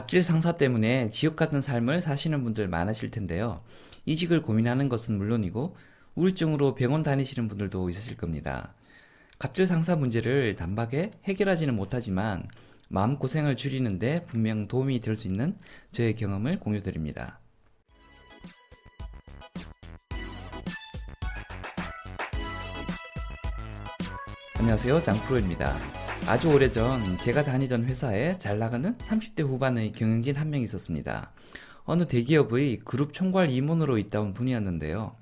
갑질 상사 때문에 지옥 같은 삶을 사시는 분들 많으실 텐데요. 이직을 고민하는 것은 물론이고 우울증으로 병원 다니시는 분들도 있으실 겁니다. 갑질 상사 문제를 단박에 해결하지는 못하지만 마음고생을 줄이는데 분명 도움이 될 수 있는 저의 경험을 공유드립니다. 안녕하세요. 장프로입니다. 아주 오래전 제가 다니던 회사에 잘 나가는 30대 후반의 경영진 한 명 있었습니다. 어느 대기업의 그룹 총괄 임원으로 있다 온 분이었는데요.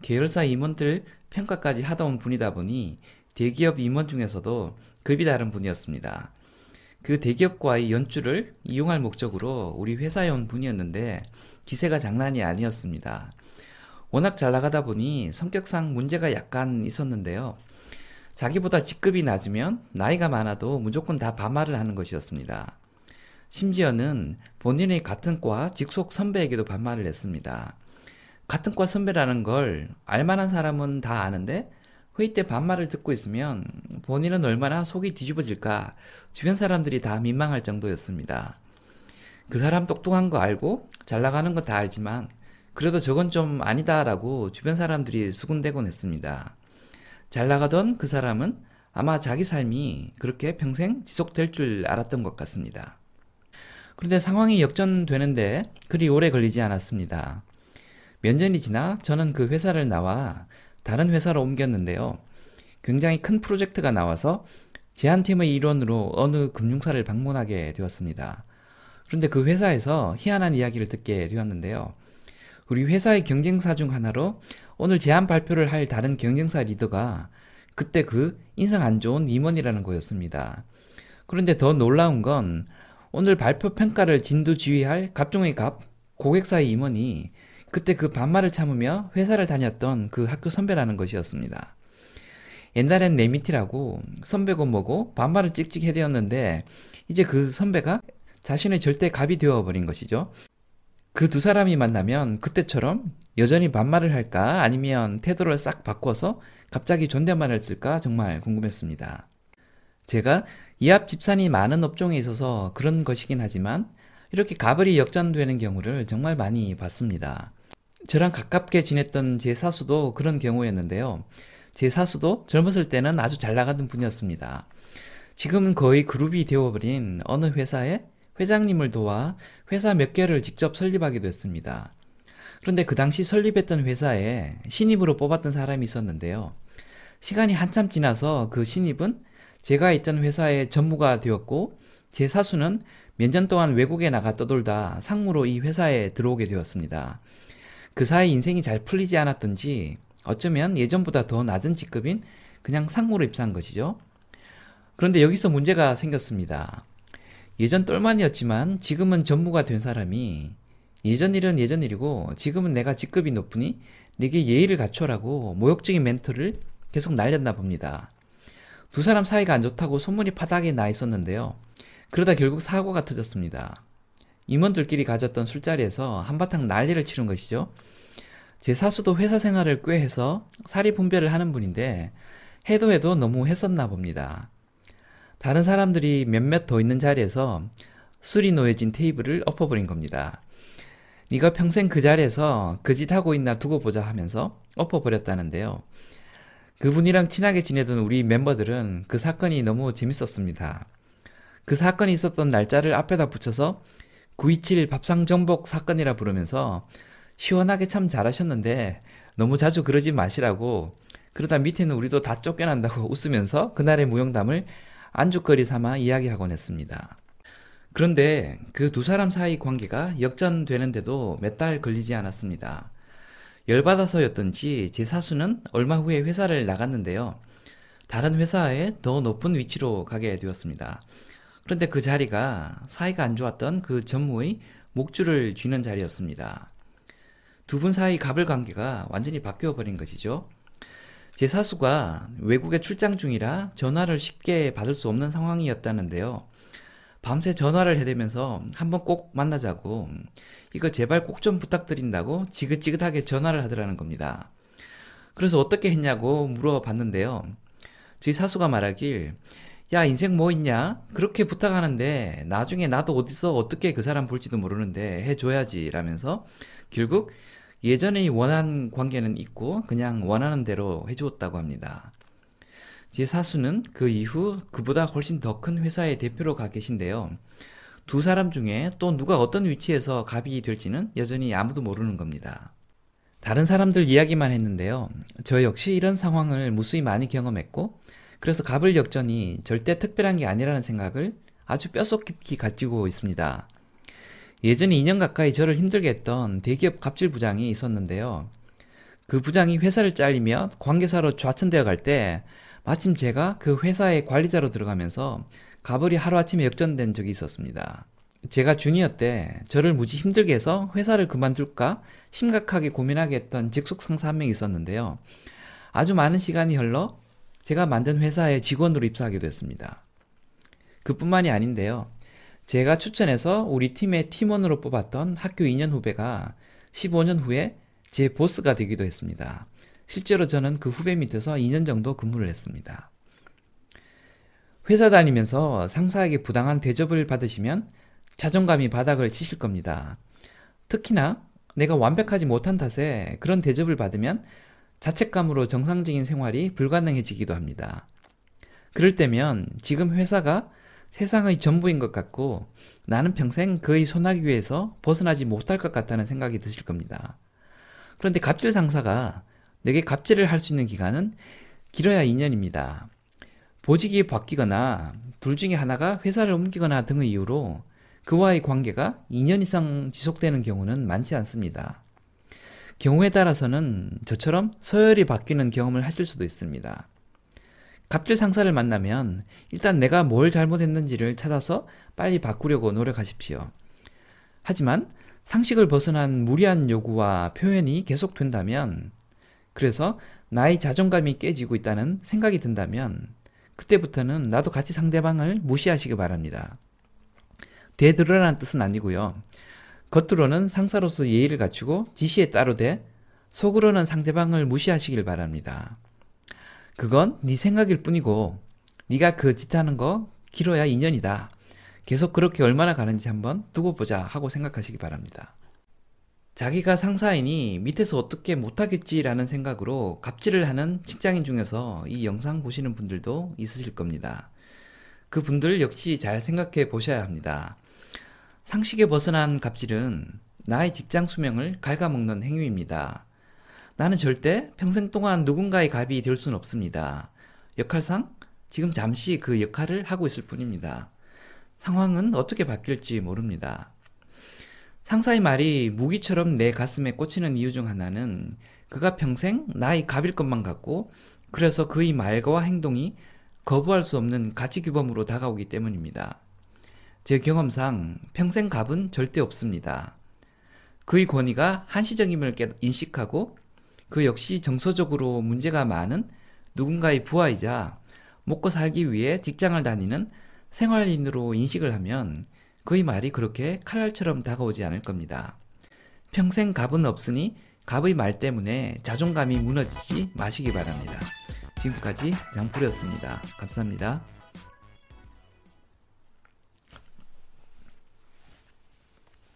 계열사 임원들 평가까지 하다 온 분이다 보니 대기업 임원 중에서도 급이 다른 분이었습니다. 그 대기업과의 연주를 이용할 목적으로 우리 회사에 온 분이었는데 기세가 장난이 아니었습니다. 워낙 잘 나가다 보니 성격상 문제가 약간 있었는데요. 자기보다 직급이 낮으면 나이가 많아도 무조건 다 반말을 하는 것이었습니다. 심지어는 본인의 같은 과 직속 선배에게도 반말을 했습니다. 같은 과 선배라는 걸 알만한 사람은 다 아는데 회의 때 반말을 듣고 있으면 본인은 얼마나 속이 뒤집어질까 주변 사람들이 다 민망할 정도였습니다. 그 사람 똑똑한 거 알고 잘 나가는 거 다 알지만 그래도 저건 좀 아니다라고 주변 사람들이 수군대곤 했습니다. 잘 나가던 그 사람은 아마 자기 삶이 그렇게 평생 지속될 줄 알았던 것 같습니다. 그런데 상황이 역전되는데 그리 오래 걸리지 않았습니다. 몇 년이 지나 저는 그 회사를 나와 다른 회사로 옮겼는데요. 굉장히 큰 프로젝트가 나와서 제한팀의 일원으로 어느 금융사를 방문하게 되었습니다. 그런데 그 회사에서 희한한 이야기를 듣게 되었는데요. 우리 회사의 경쟁사 중 하나로 오늘 제안 발표를 할 다른 경쟁사 리더가 그때 그 인상 안 좋은 임원이라는 거였습니다. 그런데 더 놀라운 건 오늘 발표 평가를 진두 지휘할 갑종의 갑 고객사의 임원이 그때 그 반말을 참으며 회사를 다녔던 그 학교 선배라는 것이었습니다. 옛날엔 내 밑이라고 선배고 뭐고 반말을 찍찍 해대었는데 이제 그 선배가 자신의 절대 갑이 되어버린 것이죠. 그 두 사람이 만나면 그때처럼 여전히 반말을 할까 아니면 태도를 싹 바꿔서 갑자기 존댓말을 쓸까 정말 궁금했습니다. 제가 이합 집산이 많은 업종에 있어서 그런 것이긴 하지만 이렇게 가벌이 역전되는 경우를 정말 많이 봤습니다. 저랑 가깝게 지냈던 제 사수도 그런 경우였는데요. 제 사수도 젊었을 때는 아주 잘 나가던 분이었습니다. 지금은 거의 그룹이 되어버린 어느 회사에 회장님을 도와 회사 몇 개를 직접 설립하기도 했습니다. 그런데 그 당시 설립했던 회사에 신입으로 뽑았던 사람이 있었는데요. 시간이 한참 지나서 그 신입은 제가 있던 회사의 전무가 되었고 제 사수는 몇 년 동안 외국에 나가 떠돌다 상무로 이 회사에 들어오게 되었습니다. 그 사이 인생이 잘 풀리지 않았던지 어쩌면 예전보다 더 낮은 직급인 그냥 상무로 입사한 것이죠. 그런데 여기서 문제가 생겼습니다. 예전 똘만이었지만 지금은 전무가 된 사람이 예전 일은 예전 일이고 지금은 내가 직급이 높으니 내게 예의를 갖춰라고 모욕적인 멘트를 계속 날렸나 봅니다. 두 사람 사이가 안 좋다고 소문이 파닥에 나 있었는데요. 그러다 결국 사고가 터졌습니다. 임원들끼리 가졌던 술자리에서 한바탕 난리를 치른 것이죠. 제 사수도 회사 생활을 꽤 해서 사리 분별을 하는 분인데 해도 해도 너무 했었나 봅니다. 다른 사람들이 몇몇 더 있는 자리에서 술이 놓여진 테이블을 엎어버린 겁니다. 네가 평생 그 자리에서 그 짓 하고 있나 두고 보자 하면서 엎어버렸다는데요. 그분이랑 친하게 지내던 우리 멤버들은 그 사건이 너무 재밌었습니다. 그 사건이 있었던 날짜를 앞에다 붙여서 927 밥상정복 사건이라 부르면서 시원하게 참 잘하셨는데 너무 자주 그러지 마시라고 그러다 밑에는 우리도 다 쫓겨난다고 웃으면서 그날의 무용담을 안주거리 삼아 이야기하곤 했습니다. 그런데 그 두 사람 사이 관계가 역전되는데도 몇 달 걸리지 않았습니다. 열받아서였던지 제 사수는 얼마 후에 회사를 나갔는데요. 다른 회사에 더 높은 위치로 가게 되었습니다. 그런데 그 자리가 사이가 안 좋았던 그 전무의 목줄을 쥐는 자리였습니다. 두 분 사이 갑을 관계가 완전히 바뀌어 버린 것이죠. 제 사수가 외국에 출장 중이라 전화를 쉽게 받을 수 없는 상황이었다는데요. 밤새 전화를 해대면서 한번 꼭 만나자고 이거 제발 꼭 좀 부탁드린다고 지긋지긋하게 전화를 하더라는 겁니다. 그래서 어떻게 했냐고 물어봤는데요. 제 사수가 말하길 야, 인생 뭐 있냐? 그렇게 부탁하는데 나중에 나도 어디서 어떻게 그 사람 볼지도 모르는데 해줘야지 라면서 결국 예전에 원한 관계는 있고 그냥 원하는 대로 해주었다고 합니다. 제 사수는 그 이후 그보다 훨씬 더 큰 회사의 대표로 가 계신데요. 두 사람 중에 또 누가 어떤 위치에서 갑이 될지는 여전히 아무도 모르는 겁니다. 다른 사람들 이야기만 했는데요. 저 역시 이런 상황을 무수히 많이 경험했고 그래서 갑을 역전이 절대 특별한 게 아니라는 생각을 아주 뼛속 깊이 가지고 있습니다. 예전에 2년 가까이 저를 힘들게 했던 대기업 갑질 부장이 있었는데요. 그 부장이 회사를 잘리며 관계사로 좌천되어 갈 때 마침 제가 그 회사의 관리자로 들어가면서 갑을이 하루아침에 역전된 적이 있었습니다. 제가 주니어 때 저를 무지 힘들게 해서 회사를 그만둘까 심각하게 고민하게 했던 직속 상사 한명 있었는데요. 아주 많은 시간이 흘러 제가 만든 회사의 직원으로 입사하게 됐습니다. 그뿐만이 아닌데요. 제가 추천해서 우리 팀의 팀원으로 뽑았던 학교 2년 후배가 15년 후에 제 보스가 되기도 했습니다. 실제로 저는 그 후배 밑에서 2년 정도 근무를 했습니다. 회사 다니면서 상사에게 부당한 대접을 받으시면 자존감이 바닥을 치실 겁니다. 특히나 내가 완벽하지 못한 탓에 그런 대접을 받으면 자책감으로 정상적인 생활이 불가능해지기도 합니다. 그럴 때면 지금 회사가 세상의 전부인 것 같고 나는 평생 그의 소나기 위에서 벗어나지 못할 것 같다는 생각이 드실 겁니다. 그런데 갑질 상사가 내게 갑질을 할 수 있는 기간은 길어야 2년입니다. 보직이 바뀌거나 둘 중에 하나가 회사를 옮기거나 등의 이유로 그와의 관계가 2년 이상 지속되는 경우는 많지 않습니다. 경우에 따라서는 저처럼 서열이 바뀌는 경험을 하실 수도 있습니다. 갑질 상사를 만나면 일단 내가 뭘 잘못했는지를 찾아서 빨리 바꾸려고 노력하십시오. 하지만 상식을 벗어난 무리한 요구와 표현이 계속된다면, 그래서 나의 자존감이 깨지고 있다는 생각이 든다면, 그때부터는 나도 같이 상대방을 무시하시기 바랍니다. 대들으라는 뜻은 아니고요. 겉으로는 상사로서 예의를 갖추고 지시에 따르되 속으로는 상대방을 무시하시길 바랍니다. 그건 네 생각일 뿐이고 네가 그 짓 하는 거 길어야 2년이다. 계속 그렇게 얼마나 가는지 한번 두고 보자 하고 생각하시기 바랍니다. 자기가 상사이니 밑에서 어떻게 못하겠지라는 생각으로 갑질을 하는 직장인 중에서 이 영상 보시는 분들도 있으실 겁니다. 그 분들 역시 잘 생각해 보셔야 합니다. 상식에 벗어난 갑질은 나의 직장 수명을 갉아먹는 행위입니다. 나는 절대 평생 동안 누군가의 갑이 될 수는 없습니다. 역할상 지금 잠시 그 역할을 하고 있을 뿐입니다. 상황은 어떻게 바뀔지 모릅니다. 상사의 말이 무기처럼 내 가슴에 꽂히는 이유 중 하나는 그가 평생 나의 갑일 것만 같고 그래서 그의 말과 행동이 거부할 수 없는 가치 규범으로 다가오기 때문입니다. 제 경험상 평생 갑은 절대 없습니다. 그의 권위가 한시적임을 인식하고 그 역시 정서적으로 문제가 많은 누군가의 부하이자 먹고 살기 위해 직장을 다니는 생활인으로 인식을 하면 그의 말이 그렇게 칼날처럼 다가오지 않을 겁니다. 평생 갑은 없으니 갑의 말 때문에 자존감이 무너지지 마시기 바랍니다. 지금까지 장풀이었습니다. 감사합니다.